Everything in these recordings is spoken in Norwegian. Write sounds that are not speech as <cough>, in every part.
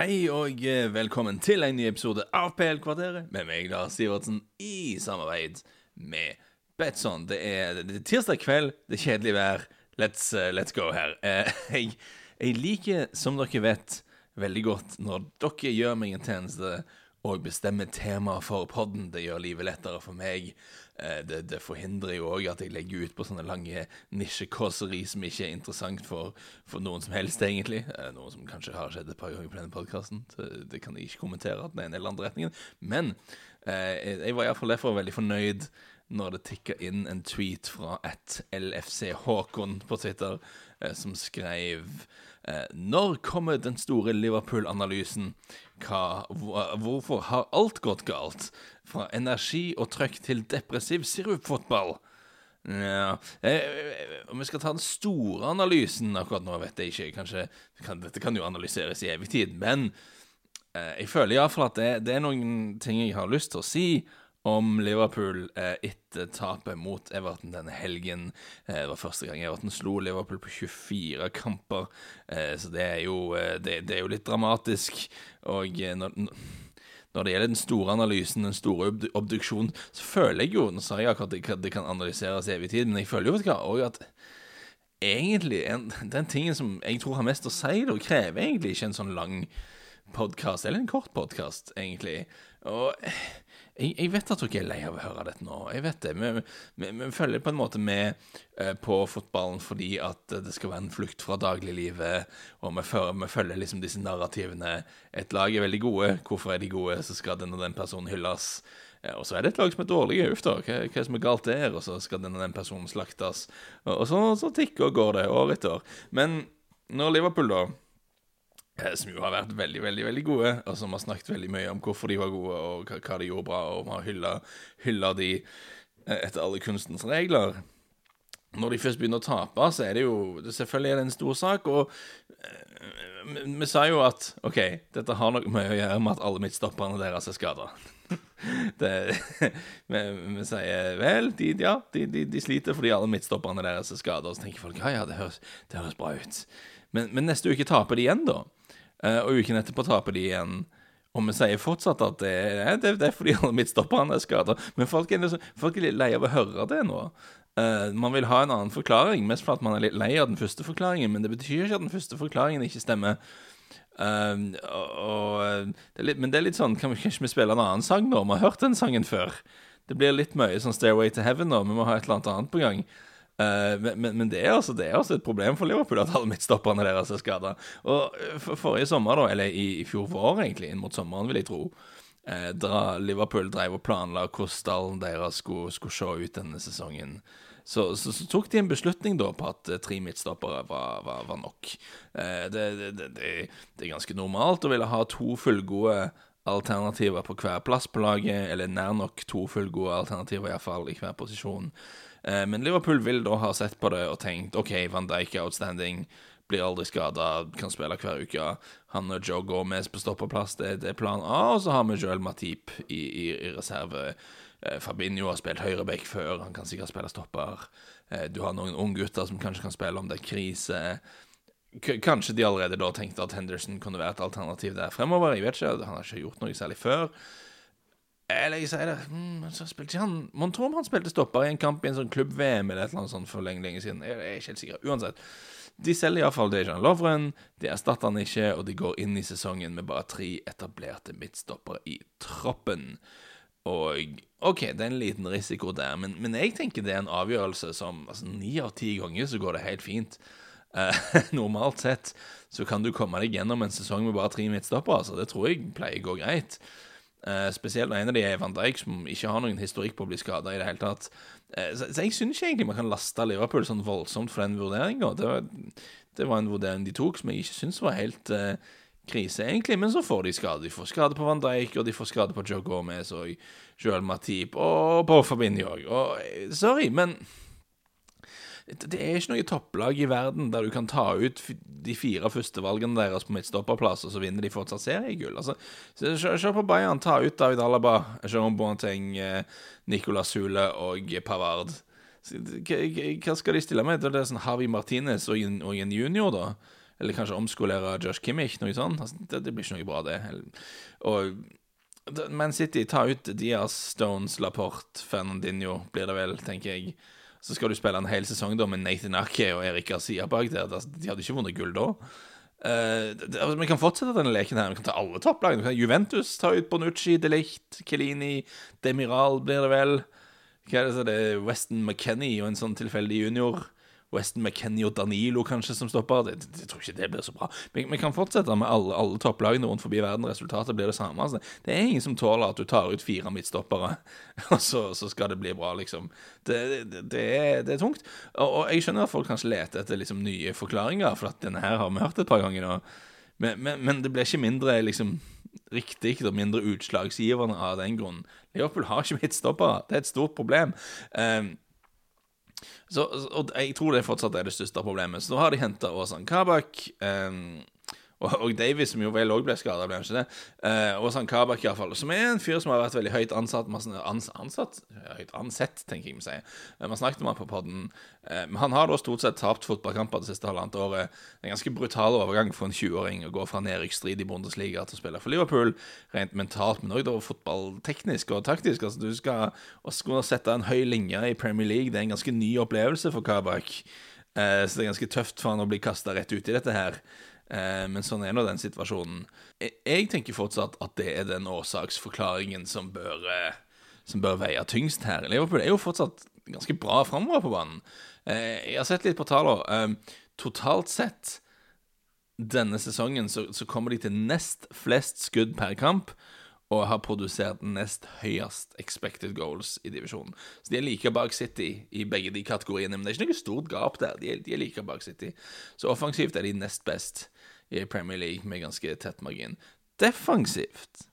Hei og eh, velkommen til en ny episode av PL-kvarteret med meg, Lars Sivertsen, i samarbeid med Betson. Det er, det er tirsdag kveld, det er kjedelig vær. Let's, uh, let's go her. Uh, jeg, jeg, liker, som dere vet, veldig godt når dere gjør meg en tjeneste og bestemmer tema for podden. Det gjør livet lettere for meg. Eh, det, det, forhindrer jo òg at jeg legger ut på sånne lange nisjekåseri som ikke er interessant for, for, noen som helst, egentlig. Eh, noe som kanskje har skjedd et par ganger på denne podkasten. Det kan jeg ikke kommentere den ene eller andre retningen. Men eh, jeg var iallfall derfor veldig fornøyd når det tikka inn en tweet fra et LFC Håkon på Twitter, som skrev Når kommer den store Liverpool-analysen? Hvorfor har alt gått galt? Fra energi og trøkk til depressiv sirupfotball. Ja, eh, Om vi skal ta den store analysen akkurat nå, vet jeg ikke. Kanskje, kan, Dette kan jo analyseres i evig tid. Men eh, jeg føler iallfall at det, det er noen ting jeg har lyst til å si om Liverpool eh, etter tapet mot Everton denne helgen. Eh, det var første gang Everton slo Liverpool på 24 kamper, eh, så det er, jo, det, det er jo litt dramatisk. Og når, når det gjelder den store analysen, den store obduksjonen, så føler jeg jo Nå sa jeg akkurat at det kan analyseres evig tid, men jeg føler jo ikke du at egentlig en, den tingen som jeg tror har mest å si, da, krever egentlig ikke en sånn lang podkast, eller en kort podkast, egentlig. Og jeg, jeg, vet at dere er lei av å høre dette nå. Jeg vet det. Vi, vi, vi følger på en måte med uh, på fotballen fordi at det skal være en flukt fra dagliglivet, og vi, følger, vi følger liksom disse narrativene. Et lag er veldig gode. Hvorfor er de gode? Så skal den og den personen hylles. Uh, og så er det et lag som er dårlig. Uff, da. Hva, hva som er galt der? Og så skal den og den personen slaktes. Og, og så, så tikker og går det år etter år. Men når Liverpool, da Eh, som jo har vært veldig veldig, veldig gode, og som har snakket veldig mye om hvorfor de var gode, og hva, de gjorde bra, og vi har hylla, de eh, etter alle kunstens regler. Når de først begynner å tape, så er det jo Selvfølgelig er det en stor sak, og vi, eh, vi sa jo at OK, dette har nok mye å gjøre med at alle midtstopperne deres er skada. <laughs> <laughs> vi, vi, sier vel, de, ja, de, de, de, sliter fordi alle midtstopperne deres er skada, og så tenker folk ja, ja, det høres, det høres bra ut. Men, men, neste uke taper de igjen, da. Uh, og uken etterpå taper de igjen. Og vi sier fortsatt at det, det, det er fordi alle midtstopperne er skada. Men folk er, liksom, folk er, litt lei av å høre det nå. Uh, man vil ha en annen forklaring, mest fordi man er litt lei av den første forklaringen. Men det betyr ikke at den første forklaringen ikke stemmer. Uh, og, og, det litt, men det er litt sånn Kan vi ikke spille en annen sang nå? Vi har hørt den sangen før. Det blir litt mye sånn Stairway to Heaven nå. Vi må ha et eller annet annet på gang. Uh, men, men, men det, er altså, det, er også, et problem for Liverpool at alle midtstopperne deres er skada. Eh, for, forrige sommer, da, eller i, i, fjor vår, egentlig, inn mot sommeren, vil jeg tro, eh, da Liverpool drev og planla hvordan stallen deres skulle, skulle, se ut denne sesongen, så, så, så, tok de en beslutning da på at uh, tre midtstoppere var, var, var nok. Det, det, det, er ganske normalt å ville ha to fullgode alternativer på hver plass på laget, eller nær nok to fullgode alternativer iallfall i hver posisjon. Eh, men Liverpool vil da ha sett på det og tenkt OK, Van Dijk er outstanding, blir aldri skada, kan spille hver uke. Han og Joe Gomez på stoppeplass, det, det er plan A. Og så har vi Joel Matip i, i, i reserve. Eh, Fabinho har spilt høyreback før, han kan sikkert spille stopper. Eh, du har noen unggutter som kanskje kan spille om det er krise. K kanskje de allerede da tenkte at Henderson kunne være et alternativ der fremover. Jeg vet ikke, Han har ikke gjort noe særlig før. Eller jeg sier det mm, så spilte ikke han tro om han spilte stopper i en kamp i en sånn klubb-VM eller et eller annet sånt for lenge, lenge siden. Jeg er ikke helt sikker. Uansett. De selger iallfall Dejan Lovren, de erstatter han ikke, og de går inn i sesongen med bare tre etablerte midtstoppere i troppen. Og OK, det er en liten risiko der, men, men jeg tenker det er en avgjørelse som altså Ni av ti ganger så går det helt fint. Uh, <laughs> normalt sett så kan du komme deg gjennom en sesong med bare tre midtstoppere. Altså. Det tror jeg pleier å gå greit. Uh, spesielt når en av de er Van Dijk, som ikke har noen historikk på å bli skada i det hele tatt. Uh, så, så, jeg syns ikke egentlig man kan laste Liverpool sånn voldsomt for den vurderinga. Det, det, var en vurdering de tok som jeg ikke syns var helt uh, krise, egentlig. Men så får de skade. De får skade på Van Dijk, og de får skade på Joe Gomez og Joel Matip og på Fabinho òg. Sorry, men det er ikke noe topplag i verden der du kan ta ut de fire første valgene deres på midtstopperplass, og så vinner de fortsatt seriegull. Altså, se på Bayern. Ta ut David Alaba, Jean Boateng, eh, Nicolas Hule og Pavard. Hva skal de stille med? Det er sånn Harvey Martinez og en, og en junior, da? Eller kanskje omskolere Josh Kimmich, noe sånt. Altså, det, det, blir ikke noe bra, det. Og Man City ta ut Diaz, Stones, Laporte, Fernandinho, blir det vel, tenker jeg. Så skal du spille en hel sesong da med Nathan Ake og Erik Garcia bak der. De hadde ikke vunnet gull da. Uh, vi kan fortsette denne leken her. Vi kan ta alle topplagene. Juventus ta ut Bonucci, Delicht, Kelini, Demiral blir det vel. Hva er det, så det er Weston McKenny og en sånn tilfeldig junior. Weston McKenny og Danilo kanskje som stopper. Det, det, jeg tror ikke det blir så bra. Vi, vi kan fortsette med alle, alle topplagene rundt forbi verden. Resultatet blir det samme. Altså. Det er ingen som tåler at du tar ut fire midtstoppere, <laughs> og så, så skal det bli bra, liksom. Det, det er, er, tungt. Og, og, jeg skjønner at folk kanskje leter etter liksom, nye forklaringer, for at denne her har vi hørt et par ganger nå. Men, men, men det blir ikke mindre liksom riktig og mindre utslagsgivende av den grunnen. Liverpool har ikke midtstoppere. Det er et stort problem. Um, så, og jeg tror det fortsatt er det største problemet. Så nå har de henta Åsan Kabak. Um, og, og Davies, som jo vel òg ble skada, ble han ikke det? Uh, og sånn Kabak, iallfall. Som er en fyr som har vært veldig høyt ansatt. Ans, ansatt? Høyt ansett, tenker jeg vi sier. Vi man snakket om han på podden. Uh, men han har da stort sett tapt fotballkamper det siste halvannet året. Det er en ganske brutal overgang for en 20-åring å gå fra nedrykksstrid i Bundesliga til å spille for Liverpool. Rent mentalt, men òg fotballteknisk og taktisk. Altså, du skal å skulle sette en høy linje i Premier League, det er en ganske ny opplevelse for Kabak. så det er ganske tøft for han å bli kasta rett ut i dette her. Eh, men sånn er nå den situasjonen. Jeg, tenker fortsatt at det er den årsaksforklaringen som bør, eh, som bør veie tyngst her. Liverpool er jo fortsatt ganske bra framover på banen. Eh, jeg har sett litt på tallene. Totalt sett denne sesongen så, så, kommer de til nest flest skudd per kamp. Og har produsert nest høyest expected goals i divisjonen. Så de er like bak City i begge de kategoriene. Men det er ikke noe stort gap der. De er, de er like bak City. Så offensivt er de nest best i Premier League med ganske tett margin. Defensivt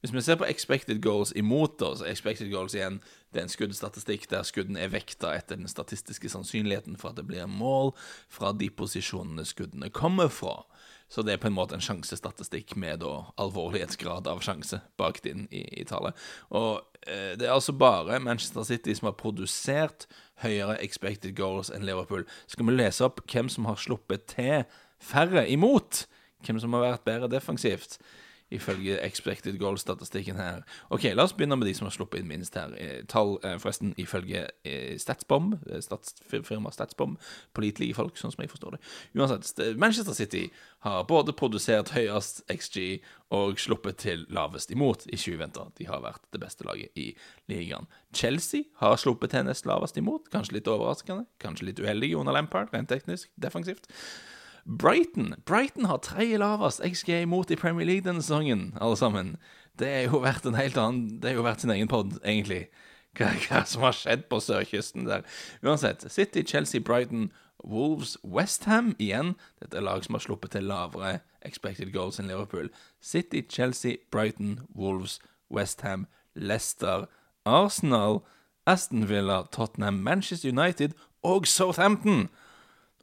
Hvis vi ser på expected goals imot oss Expected goals igjen, det er en skuddstatistikk der skuddene er vekta etter den statistiske sannsynligheten for at det blir mål fra de posisjonene skuddene kommer fra. Så det er på en måte en sjansestatistikk med da alvorlighetsgrad av sjanse bakt inn i, i tallet. Og eh, det er altså bare Manchester City som har produsert høyere expected goals enn Liverpool. Skal vi lese opp hvem som har sluppet til færre imot. Hvem som har vært bedre defensivt, ifølge expected goal-statistikken her. Ok, La oss begynne med de som har sluppet inn minst her. Eh, tall, eh, forresten, ifølge eh, Statsbomb, statsfirmaet Statsbomb. Pålitelige folk, sånn som jeg forstår det. Uansett, Manchester City har både produsert høyest XG og sluppet til lavest imot i 2020. De har vært det beste laget i ligaen. Chelsea har sluppet til nest lavest imot. Kanskje litt overraskende, kanskje litt uheldige under Lampard, rent teknisk, defensivt. Brighton Brighton har tredje lavest XG imot i Premier League denne sesongen, alle sammen. Det er jo vært en helt annen Det er jo vært sin egen pod, egentlig. Hva, hva, som har skjedd på sørkysten der. Uansett, City, Chelsea, Brighton, Wolves, Westham igjen. Dette er lag som har sluppet til lavere expected goals enn Liverpool. City, Chelsea, Brighton, Wolves, Westham, Leicester, Arsenal, Aston Villa, Tottenham, Manchester United og Southampton.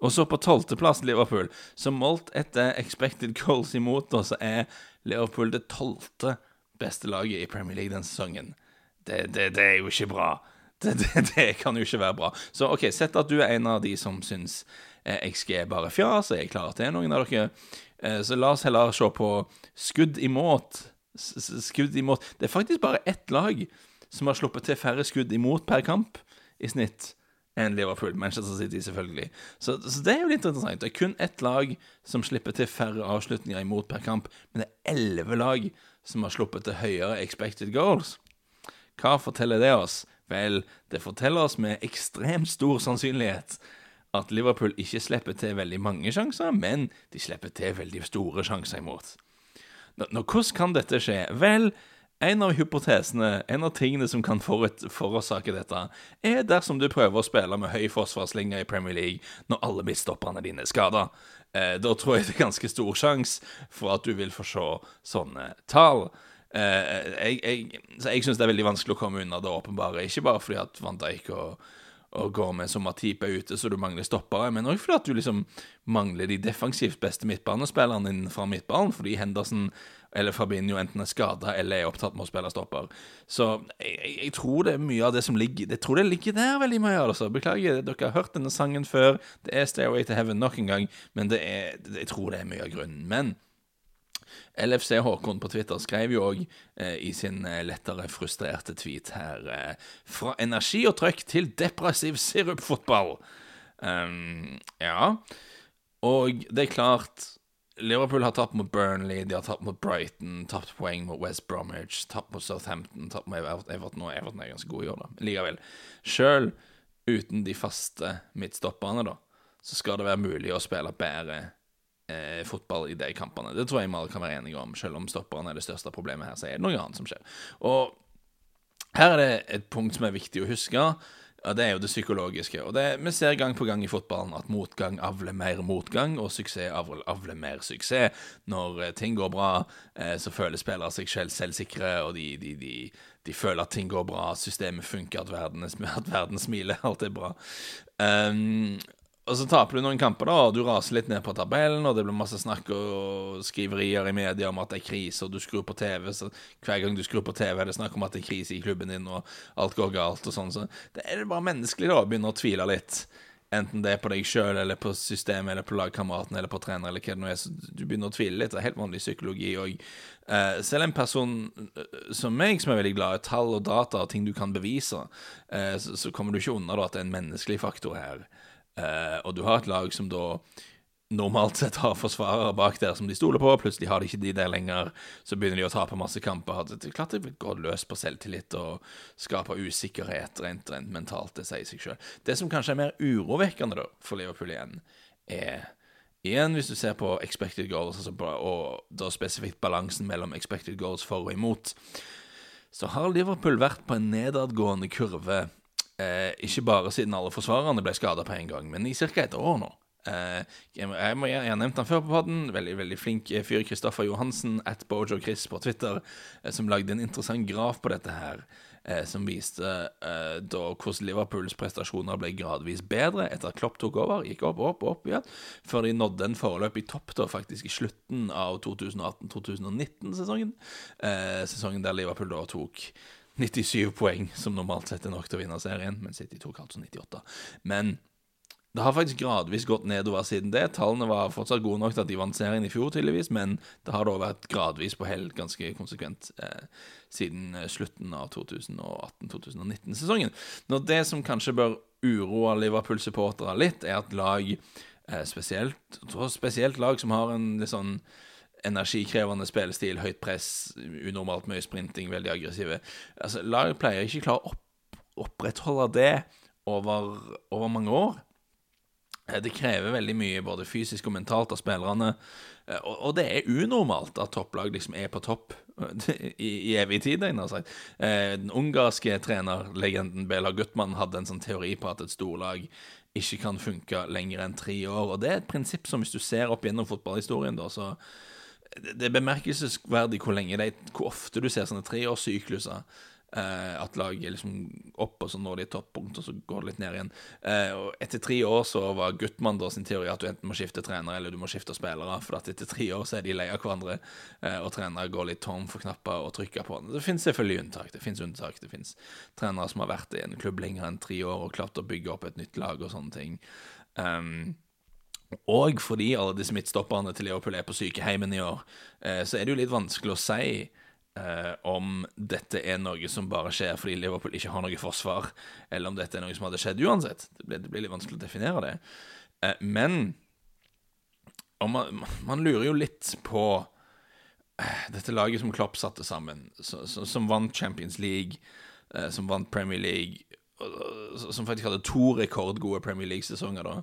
Og så på tolvteplass Liverpool. Så målt etter expected goals imot, da, så er Liverpool det tolvte beste laget i Premier League den sesongen. Det, det, det er jo ikke bra. Det, det, kan jo ikke være bra. Så OK, sett at du er en av de som syns eh, XG er bare fjas, og jeg at det til noen av dere. Eh, så la oss heller se på skudd imot. Skudd imot Det er faktisk bare ett lag som har sluppet til færre skudd imot per kamp i snitt enn Liverpool. Manchester City, selvfølgelig. Så, så, det er jo litt interessant. Det er kun ett lag som slipper til færre avslutninger imot per kamp, men det er elleve lag som har sluppet til høyere expected goals. Hva forteller det oss? Vel, det forteller oss med ekstremt stor sannsynlighet at Liverpool ikke slipper til veldig mange sjanser, men de slipper til veldig store sjanser imot. Nå, nå hvordan kan dette skje? Vel, en av hypotesene, en av tingene som kan forårsake dette, er dersom du prøver å spille med høy forsvarslinje i Premier League når alle midtstopperne dine er skada. Eh, da tror jeg det er ganske stor sjanse for at du vil få se sånne tall. Eh, jeg jeg, jeg syns det er veldig vanskelig å komme unna det åpenbare, ikke bare fordi at Van Dijk og å går med som Matip er ute, så du mangler stoppere, men òg fordi at du liksom mangler de defensivt beste midtbanespillerne innenfor midtbanen, fordi Henderson eller Fabinho enten er skada eller er opptatt med å spille stopper. Så jeg, jeg, tror det er mye av det som ligger Jeg tror det ligger der veldig mye. altså Beklager, dere har hørt denne sangen før. Det er 'Stairway to Heaven' nok en gang, men det er, jeg tror det er mye av grunnen. Men LFC Håkon på Twitter skrev jo òg eh, i sin eh, lettere frustrerte tweet her eh, Fra energi og trøkk til depressiv sirupfotball. Um, ja. Og det er klart Liverpool har tapt mot Burnley, de har tapt mot Brighton, tapt poeng mot West Bromwich, tapt mot Southampton, tapt mot Everton, og Everton er ganske god i år, da. Likevel. Sjøl uten de faste midtstopperne, da, så skal det være mulig å spille bedre eh, fotball i de kampene. Det tror jeg vi alle kan være enige om. Selv om stopperne er det største problemet her, så er det noe annet som skjer. Og her er det et punkt som er viktig å huske. Ja, Det er jo det psykologiske. Og det, Vi ser gang på gang i fotballen at motgang avler mer motgang, og suksess avler mer suksess. Når eh, ting går bra, eh, så føler spillere seg selv selvsikre, og de, de, de, de, føler at ting går bra, systemet funker, at verden, <laughs> at verden smiler, alt er bra. Um, og så taper du noen kamper, da, og du raser litt ned på tabellen, og det blir masse snakk og skriverier i media om at det er krise, og du skrur på TV, så hver gang du skrur på TV, er det snakk om at det er krise i klubben din, og alt går galt og sånn. Så det er bare menneskelig da å begynne å tvile litt. Enten det er på deg sjøl, eller på systemet, eller på lagkameraten, eller på trener, eller hva det nå er. Så du begynner å tvile litt. Det er helt vanlig psykologi òg. Uh, selv en person uh, som meg, som er veldig glad i tall og data og ting du kan bevise, uh, så, så, kommer du ikke unna da at det er en menneskelig faktor her. Uh, og du har et lag som da normalt sett har forsvarere bak der som de stoler på. Plutselig har de ikke de der lenger. Så begynner de å tape masse kamper. Det er klart det vil gå løs på selvtillit og skape usikkerhet rent, rent mentalt. Det sier seg selv. Det som kanskje er mer urovekkende da, for Liverpool igjen, er Igjen, hvis du ser på expected goals, altså og da spesifikt balansen mellom expected goals for og imot, så har Liverpool vært på en nedadgående kurve Eh, ikke bare siden alle forsvarerne ble skada på en gang, men i ca. et år nå. Eh, jeg, må, jeg, har nevnt han før på podden. Veldig veldig flink eh, fyr. Kristoffer Johansen, at Bojo Chris på Twitter, eh, som lagde en interessant graf på dette her. Eh, som viste eh, da hvordan Liverpools prestasjoner ble gradvis bedre etter at Klopp tok over. Gikk opp, opp, opp igjen. Før de nådde en foreløpig topp da faktisk i slutten av 2018-2019-sesongen. sesongen der Liverpool da tok 97 poeng, som normalt sett er nok til å vinne serien, men City tok altså 98. Men det har faktisk gradvis gått nedover siden det. Tallene var fortsatt gode nok til at de vant serien i fjor, tydeligvis, men det har da vært gradvis på hell ganske konsekvent eh, siden eh, slutten av 2018-2019-sesongen. Når det som kanskje bør uroe Liverpool-supportere litt, er at lag, eh, spesielt, spesielt lag som har en litt sånn energikrevende spillestil, høyt press, unormalt mye sprinting, veldig aggressive. Altså, Lag pleier ikke klare å opp, opprettholde det over, over, mange år. Eh, det krever veldig mye både fysisk og mentalt av spillerne. Eh, og, og det er unormalt at topplag liksom er på topp i, i evig tid. sagt. Eh, den ungarske trenerlegenden Bela Gutmann hadde en sånn teori på at et storlag ikke kan funke lenger enn tre år. Og det er et prinsipp som hvis du ser opp gjennom fotballhistorien, da, så det er bemerkelsesverdig hvor lenge det er, hvor ofte du ser sånne treårssykluser. Eh, at laget liksom opp, og så når de et toppunkt, og så går det litt ned igjen. Eh, og Etter tre år så var Gutmann da sin teori at du enten må skifte trener eller du må skifte spillere. For at etter tre år så er de lei av hverandre, eh, og trenere går litt tom for knapper og trykker på den. Det finnes selvfølgelig unntak. Det finnes unntak, det finnes trenere som har vært i en klubb lenger enn tre år og klart å bygge opp et nytt lag og sånne ting. Um, og fordi alle disse midtstopperne til Liverpool er på sykeheimen i år, eh, så er det jo litt vanskelig å si Uh, om dette er noe som bare skjer fordi Liverpool ikke har noe forsvar, eller om dette er noe som hadde skjedd uansett. Det blir, det blir litt vanskelig å definere det. Uh, men man, man, lurer jo litt på uh, dette laget som Klopp satte sammen, så, så, som vant Champions League, som vant Premier League, som faktisk hadde to rekordgode Premier League-sesonger. da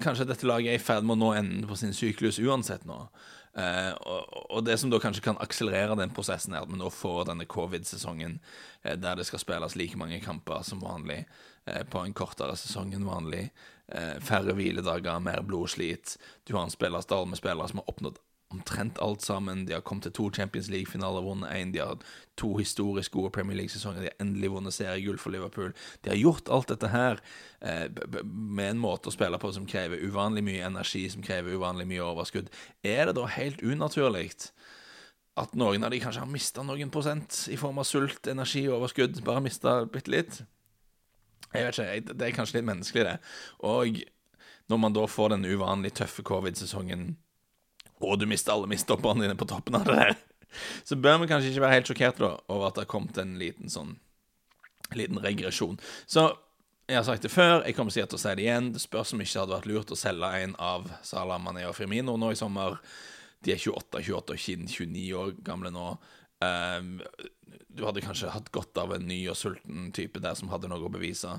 Kanskje dette laget er i ferd med å nå enden på sin syklus uansett nå. Eh, og, og, det som da kanskje kan akselerere den prosessen, er at vi nå får denne covid-sesongen eh, der det skal spilles like mange kamper som vanlig eh, på en kortere sesong enn vanlig. Eh, færre hviledager, mer blodslit. Du har en spillerstall med spillere som har oppnådd omtrent alt sammen. De har kommet til to Champions League-finaler, vunnet én. De har to historisk gode Premier League-sesonger. De har endelig vunnet seriegull for Liverpool. De har gjort alt dette her eh, med en måte å spille på som krever uvanlig mye energi, som krever uvanlig mye overskudd. Er det da helt unaturlig at noen av de kanskje har mista noen prosent i form av sult, energi og overskudd? Bare mista bitte litt? Jeg vet ikke, det er kanskje litt menneskelig, det. Og når man da får den uvanlig tøffe covid-sesongen og du mister alle mistopperne dine på toppen av det der, så bør vi kanskje ikke være helt sjokkert da, over at det har kommet en liten sånn liten regresjon. Så jeg har sagt det før, jeg kommer sikkert til å si det igjen. Det spørs om ikke det hadde vært lurt å selge en av Salah Mané og Firmino nå i sommer. De er 28, 28 og 29 år gamle nå. Um, du hadde kanskje hatt godt av en ny og sulten type der som hadde noe å bevise.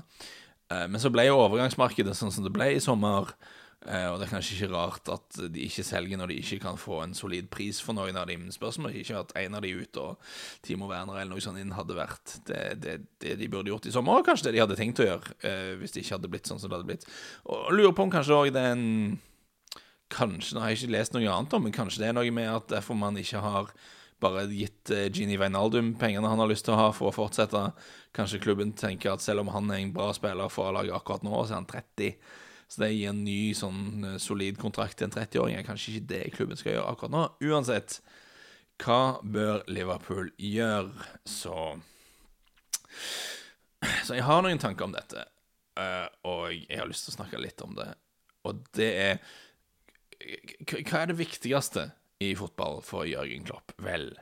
Uh, men så ble jo overgangsmarkedet sånn som det ble i sommer. Uh, og det er kanskje ikke rart at de ikke selger når de ikke kan få en solid pris for noen av dem. Spørsmålet er ikke at en av de ute og Timo Werner eller noe sånt inn hadde vært det, det, det, de burde gjort i sommer, og kanskje det de hadde tenkt å gjøre, uh, hvis det ikke hadde blitt sånn som det hadde blitt. Og lurer på om kanskje òg det er en Kanskje, nå har jeg ikke lest noe annet om, men kanskje det er noe med at derfor man ikke har bare gitt uh, Gini Veinaldum pengene han har lyst til å ha for å fortsette. Kanskje klubben tenker at selv om han er en bra spiller for laget akkurat nå, så er han 30 så det gir en ny sånn eh, solid kontrakt til en 30-åring. er kanskje ikke det klubben skal gjøre akkurat nå. Uansett, hva bør Liverpool gjøre? Så Så jeg har noen tanker om dette, eh, og jeg har lyst til å snakke litt om det. Og det er Hva er det viktigste i fotball for Jørgen Klopp? Vel,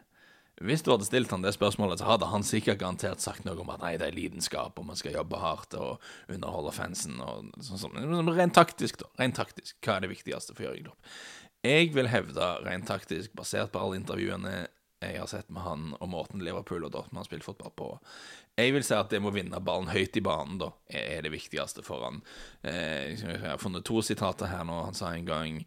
hvis du hadde stilt han det spørsmålet, så hadde han sikkert garantert sagt noe om at nei, det er lidenskap, og man skal jobbe hardt og underholde fansen og sånn. sånn. Rent taktisk, da. Rent taktisk, hva er det viktigste for Jørgen Klopp? Jeg vil hevde, rent taktisk, basert på alle intervjuene jeg har sett med han og måten Liverpool og Dortmund har spilt fotball på Jeg vil si at det må vinne ballen høyt i banen, da, er det viktigste for han. Eh, jeg har funnet to sitater her nå. Han sa en gang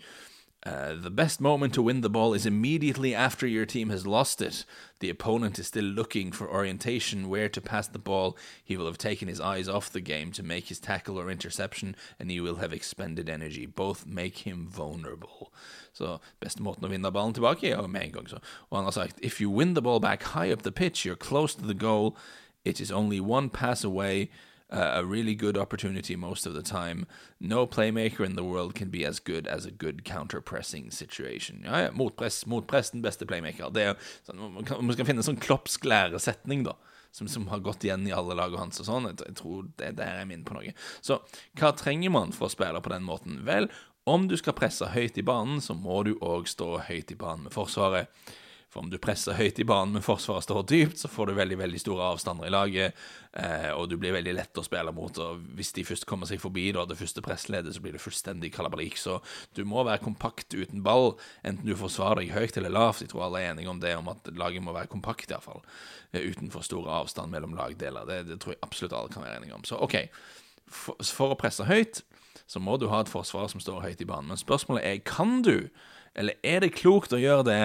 Uh, the best moment to win the ball is immediately after your team has lost it. The opponent is still looking for orientation, where to pass the ball. He will have taken his eyes off the game to make his tackle or interception, and he will have expended energy. Both make him vulnerable. Så beste måten å vinne ballen tilbake er med gang. Så. Og han har sagt if you win the ball back high up the pitch, you're close to the goal. It is only one pass away. A really good opportunity most of the time. No playmaker in the world can be as good as a good counter-pressing situation. Ja, ja, motpress, motpress, den beste playmaker. Det er, sånn, man, kan, man skal finne en sånn kloppsk læresetning, da. Som, som, har gått igjen i alle lagene hans og sånn. Jeg, jeg tror det, det er min på noe. Så hva trenger man for å spille på den måten? Vel, om du skal presse høyt i banen, så må du òg stå høyt i banen med Forsvaret. For om du presser høyt i banen, men forsvaret står dypt, så får du veldig veldig store avstander i laget, eh, og du blir veldig lett å spille mot. og Hvis de først kommer seg forbi da, det første pressledet, så blir det fullstendig kalabalik. Så du må være kompakt uten ball, enten du forsvarer deg høyt eller lavt. Jeg tror alle er enige om det, om at laget må være kompakt, iallfall. Eh, uten for store avstand mellom lagdeler. Det, det tror jeg absolutt alle kan være enige om. Så OK, for, for å presse høyt, så må du ha et forsvar som står høyt i banen. Men spørsmålet er kan du, eller er det klokt å gjøre det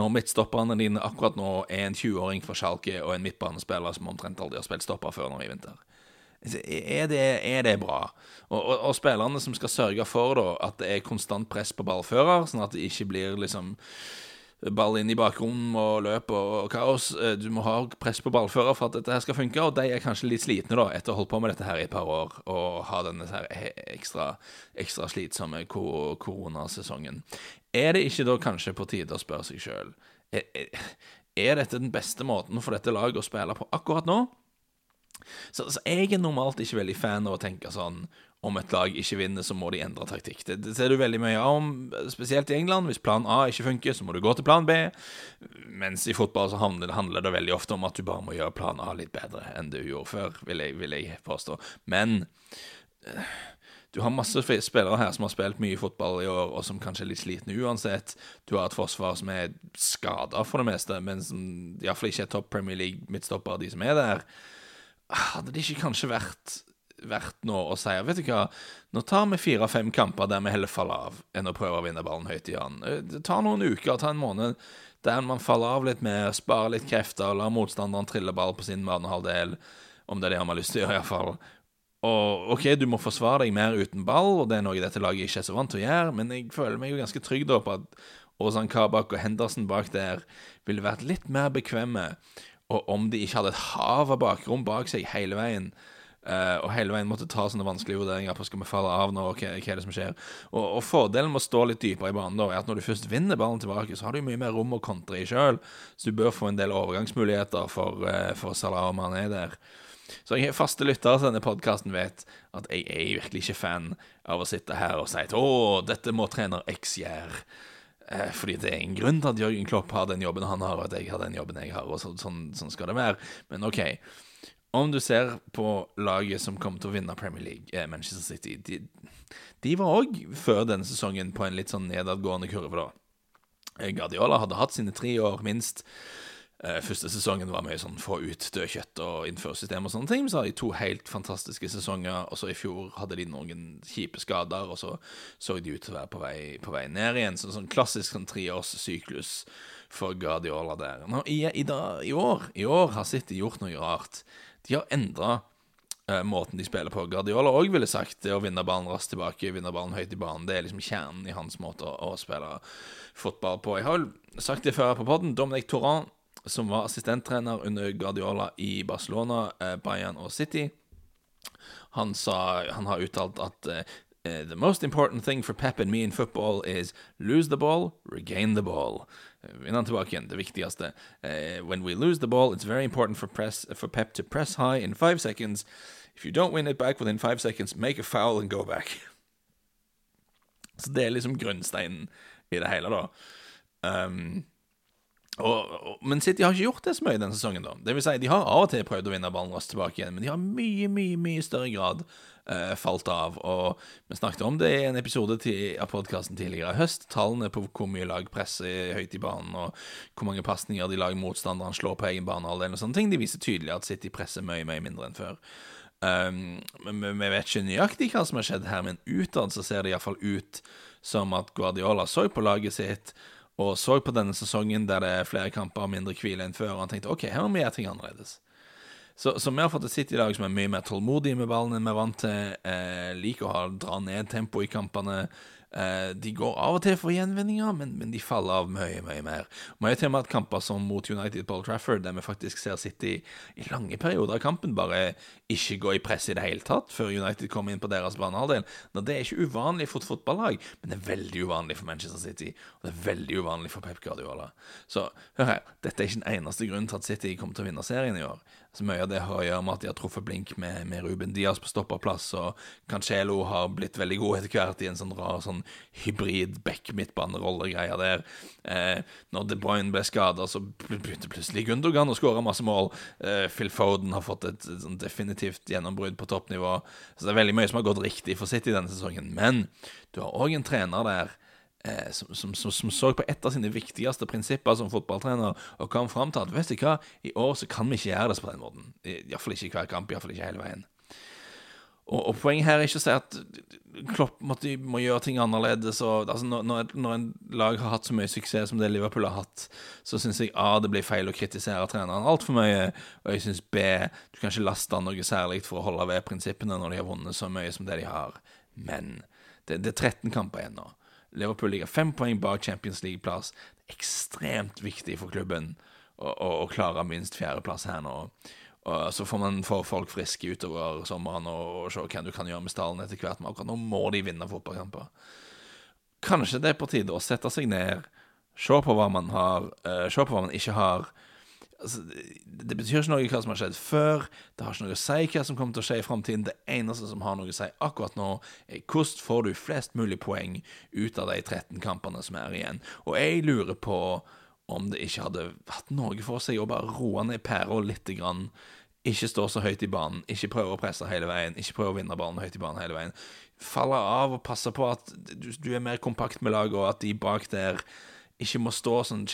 når midtstopperne dine akkurat nå er en 20-åring fra Schalke og en midtbanespiller som omtrent aldri har spilt stopper før nå i vinter. Er det, er det bra? Og, og, og, spillerne som skal sørge for da, at det er konstant press på ballfører, sånn at det ikke blir liksom ball inn i bakgrunnen og løp og kaos. Eh, du må ha press på ballfører for at dette her skal funke, og de er kanskje litt slitne da, etter å ha holdt på med dette her i et par år og ha denne her ekstra, ekstra slitsomme koronasesongen. Er det ikke da kanskje på tide å spørre seg sjøl er, er dette den beste måten for dette laget å spille på akkurat nå? Så, så, jeg er normalt ikke veldig fan av å tenke sånn om et lag ikke vinner, så må de endre taktikk. Det, det, ser du veldig mye om, spesielt i England. Hvis plan A ikke funker, så må du gå til plan B. Mens i fotball så handler, handler det veldig ofte om at du bare må gjøre plan A litt bedre enn du gjorde før, vil jeg, vil jeg påstå. Men du har masse spillere her som har spilt mye fotball i år, og som kanskje er litt slitne uansett. Du har et forsvar som er skada for det meste, men som iallfall ikke er topp Premier League-midtstopper, de som er der. Hadde det ikke kanskje vært verdt nå å si vet du hva, nå tar vi fire-fem kamper der vi heller faller av, enn å prøve å vinne ballen høyt i han. Eh, det tar noen uker, ta en måned der man faller av litt mer, sparer litt krefter, lar motstanderen trille ball på sin banehalvdel, om det er det han har lyst til å gjøre, iallfall. Og OK, du må forsvare deg mer uten ball, og det er noe dette laget ikke er så vant til å gjøre, men jeg føler meg jo ganske trygg da på at Ozan Kabak og Henderson bak der ville vært litt mer bekvemme, og om de ikke hadde et hav av bakrom bak seg hele veien, uh, og hele veien måtte ta sånne vanskelige vurderinger på skal vi falle av nå, hva, hva er det som skjer. Og, og, fordelen med å stå litt dypere i banen da, er at når du først vinner ballen tilbake, så har du mye mer rom å kontre i sjøl, så du bør få en del overgangsmuligheter for, uh, for Salah og Mané der. Så jeg faste lyttere til denne podkasten vet at jeg er virkelig ikke fan av å sitte her og si at å, dette må trener X gjøre. Eh, fordi det er en grunn til at Jørgen Klopp har den jobben han har, og at jeg har den jobben jeg har, og så, sånn, sånn, skal det være. Men OK. Om du ser på laget som kommer til å vinne Premier League, eh, Manchester City De, de var òg før denne sesongen på en litt sånn nedadgående kurve, da. Eh, Guardiola hadde hatt sine tre år, minst. Eh, første sesongen var mye sånn få ut dødkjøtt og innføre system og sånne ting. Så hadde de to helt fantastiske sesonger, og så i fjor hadde de noen kjipe skader, og så så de ut til å være på vei, på vei ned igjen. Så sånn klassisk sånn treårssyklus for Guardiola der. Nå, i, i, da, i, år, I år har City gjort noe rart. De har endra eh, måten de spiller på. Guardiola òg ville sagt det å vinne ballen raskt tilbake, vinne ballen høyt i banen. Det er liksom kjernen i hans måte å, å spille fotball på. Jeg har vel sagt det før på poden. Dominic Toran som var assistenttrener under Guardiola i Barcelona, eh, Bayern og City. Han, sa, han har uttalt at uh, The most important thing for Pep and me in football is lose the ball, regain the ball. Vinne han tilbake igjen, det viktigste. Uh, when we lose the ball, it's very important for, press, for Pep to press high in five seconds. If you don't win it back within five seconds, make a foul and go back. <laughs> Så det er liksom grunnsteinen i det hele, da. Um, og, og, men City har ikke gjort det så mye denne sesongen. da Det vil si, De har av og til prøvd å vinne ballen raskt tilbake igjen, men de har mye mye, mye større grad uh, falt av. Og Vi snakket om det i en episode til, av podkasten tidligere i høst. Tallene på hvor mye lag presser høyt i banen, og hvor mange pasninger de lag motstanderen slår på egen bane, og sånne ting, de viser tydelig at City presser mye mye mindre enn før. Um, vi vet ikke nøyaktig hva som har skjedd her, men utad så ser det iallfall ut som at Guardiola så på laget sitt og så på denne sesongen der det er flere kamper og mindre hvile enn før, og han tenkte OK, her må vi gjøre ting annerledes. Så, så vi har fått et City-lag som er mye mer tålmodig med ballen enn vi er vant til, eh, liker å ha, dra ned tempo i kampene, Eh, de går av og til for gjenvinninger, men, men, de faller av mye, mye mer. Vi har til og med hatt kamper som mot United Paul Trafford, der vi faktisk ser City i lange perioder av kampen bare ikke gå i press i det hele tatt, før United kommer inn på deres banehalvdel. Det er ikke uvanlig for et fotballag, men det er veldig uvanlig for Manchester City. Og det er veldig uvanlig for Pep Guardiola. Så hør her, dette er ikke den eneste grunnen til at City kommer til å vinne serien i år. Så mye av det har å gjøre med at de har truffet blink med, med Ruben Diaz på stopperplass, og Cancelo har blitt veldig god etter hvert i en sånn rar sånn hybrid back-midtbanerollegreie der. Eh, når De Bruyne ble skada, så begynte plutselig Gundogan å skåre masse mål. Eh, Phil Foden har fått et, et, et sånn definitivt gjennombrudd på toppnivå. Så det er veldig mye som har gått riktig for City denne sesongen. Men du har òg en trener der som, som, som, som, så på et av sine viktigste prinsipper som fotballtrener og kom fram til at vet du hva, i år så kan vi ikke gjøre det på den måten. Iallfall ikke i hver kamp, iallfall ikke hele veien. Og, og, Poenget her er ikke å si at Klopp måtte, må gjøre ting annerledes. Og, altså, når, når, en lag har hatt så mye suksess som det Liverpool har hatt, så syns jeg A, det blir feil å kritisere treneren altfor mye. Og jeg syns B, du kan ikke laste han noe særlig for å holde ved prinsippene når de har vunnet så mye som det de har. Men det, det er 13 kamper igjen nå. Liverpool ligger fem poeng bak Champions League-plass. Ekstremt viktig for klubben å, å, å klare minst fjerdeplass her nå. Og så får man få folk friske utover sommeren og, og se hva du kan gjøre med stallen etter hvert. Men akkurat nå må de vinne fotballkamper. Kanskje det er på tide å sette seg ned, se på hva man har, uh, se på hva man ikke har altså, Det betyr ikke noe hva som har skjedd før. Det har ikke noe å si hva som kommer til å skje i framtiden. Det eneste som har noe å si akkurat nå, er hvordan får du flest mulig poeng ut av de 13 kampene som er igjen. Og jeg lurer på om det ikke hadde hatt noe for seg å bare roe ned pæra litt. grann. Ikke stå så høyt i banen, ikke prøve å presse hele veien, ikke prøve å vinne ballen høyt i banen hele veien. Falle av og passe på at du, du er mer kompakt med laget, og at de bak der ikke må stå sånn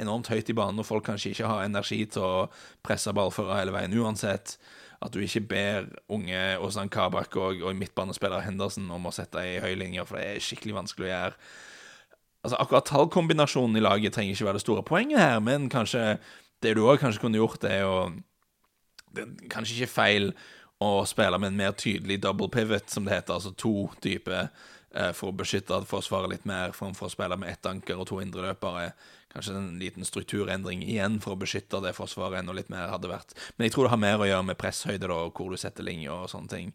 enormt høyt i banen, og folk kanskje ikke har energi til å presse ballfører hele veien uansett. At du ikke ber unge Åsan Kabak og, og midtbanespiller Henderson om å sette i høylinjer, for det er skikkelig vanskelig å gjøre. Altså Akkurat tallkombinasjonen i laget trenger ikke være det store poenget her, men kanskje det du òg kanskje kunne gjort, er å det er Kanskje ikke feil å spille med en mer tydelig double pivot, som det heter, altså to typer for å beskytte forsvaret litt mer, framfor å spille med ett anker og to indreløpere. Kanskje en liten strukturendring igjen for å beskytte det forsvaret enda litt mer hadde vært. Men jeg tror det har mer å gjøre med presshøyde da, og hvor du setter linjer og sånne ting.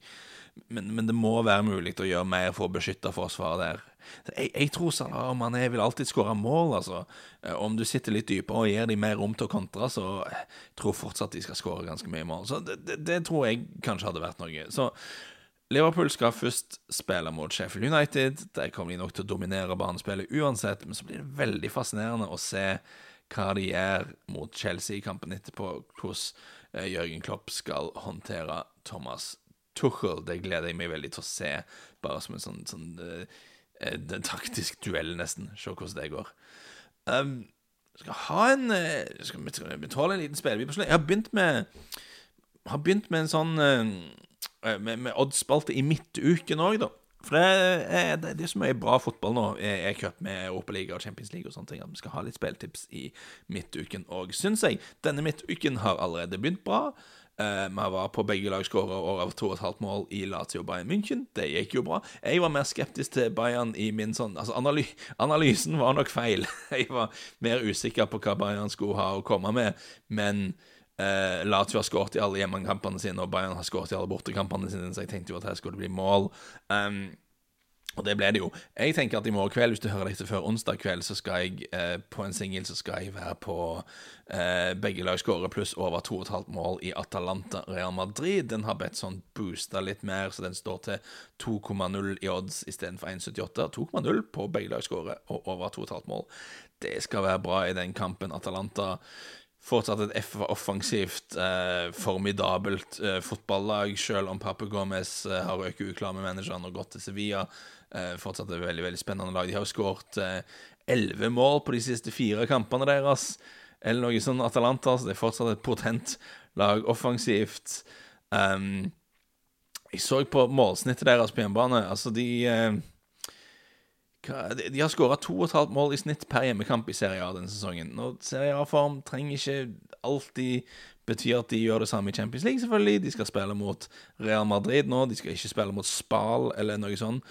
Men, men, det må være mulig å gjøre mer for å beskytte forsvaret der. Jeg, jeg tror Salah og Mané vil alltid skåre mål, altså. Eh, om du sitter litt dypere og gir dem mer rom til å kontre, så jeg tror fortsatt de skal skåre ganske mye mål. Så det, det, det tror jeg kanskje hadde vært noe. Så Liverpool skal først spille mot Sheffield United. Der kommer de nok til å dominere banespillet uansett, men så blir det veldig fascinerende å se hva de gjør mot Chelsea i kampen etterpå, hvordan eh, Jørgen Klopp skal håndtere Thomas Tuchel. Det gleder jeg meg veldig til å se, bare som en sånn, sånn uh, taktisk duell, nesten. Se hvordan det går. Um, skal ha en Skal vi betale en liten spill? Jeg har begynt med Har begynt med en sånn uh, med, med oddsspalte i midtuken òg, da. For det er, det, det er bra fotball nå, er, er cup med Europaliga og Champions League og sånne ting. At vi skal ha litt spilltips i midtuken òg, syns jeg. Denne midtuken har allerede begynt bra. Uh, vi var på begge lag skåra over 2,5 mål i Lazio Bayern München. Det gikk jo bra. Jeg var mer skeptisk til Bayern i min sånn Altså, analy analysen var nok feil. <laughs> jeg var mer usikker på hva Bayern skulle ha å komme med, men Eh, Lazio har skåret i alle hjemmekampene sine, og Bayern har skåret i alle bortekampene sine, så jeg tenkte jo at her skulle det bli mål. Um, og det ble det jo. Jeg tenker at i morgen kveld, hvis du hører dette før onsdag kveld, så skal jeg uh, på en singel så skal jeg være på uh, begge lag skårer pluss over 2,5 mål i Atalanta Real Madrid. Den har bedt sånn boosta litt mer, så den står til 2,0 i odds istedenfor 1,78. 2,0 på begge lag skårer og over 2,5 mål. Det skal være bra i den kampen. Atalanta fortsatt et offensivt, eh, formidabelt eh, fotballag, selv om Papu Gomez eh, har røket uklar med manageren og gått til Sevilla. Eh, fortsatt et veldig veldig spennende lag. De har jo skåret eh, elleve mål på de siste fire kampene deres, eller noe sånn Atalanta, så det er fortsatt et potent lag offensivt. Um, jeg så på målsnittet deres på hjemmebane. Altså, de eh, de har skåra 2,5 mål i snitt per hjemmekamp i Serie A denne sesongen. Og Serie A-form trenger ikke alltid bety at de gjør det samme i Champions League, selvfølgelig. De skal spille mot Real Madrid nå, de skal ikke spille mot Spal eller noe sånt.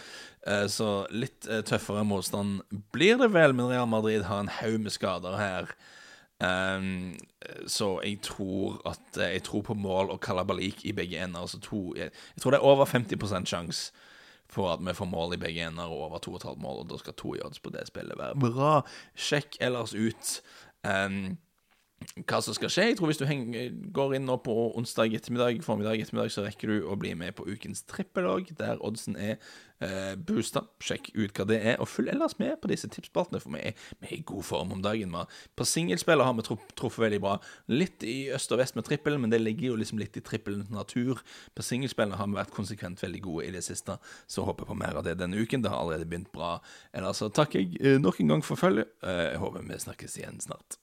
Eh, så litt eh, tøffere motstand blir det vel, men Real Madrid har en haug med skader her. Um, så jeg tror at Jeg tror på mål og kalabalik i begge ender. Altså to, jeg, jeg tror det er over 50 sjanse for at vi får mål i begge ender og over 2,5 mål, og da skal to odds på det spillet være bra. Sjekk ellers ut um, hva som skal skje. Jeg tror Hvis du henger, går inn nå på onsdag ettermiddag, formiddag ettermiddag, så rekker du å bli med på ukens trippelag, der oddsen er eh, boosta. Sjekk ut hva det er, og følg ellers med på disse tipspartene, for vi er, vi er i god form om dagen. Man. På singelspill har vi truffet veldig bra. Litt i øst og vest med trippel, men det ligger jo liksom litt i trippelens natur. På singelspillet har vi vært konsekvent veldig gode i det siste, så håper jeg på mer av det denne uken. Det har allerede begynt bra. Ellers så takker jeg eh, nok en gang for følget. Eh, jeg håper vi snakkes igjen snart.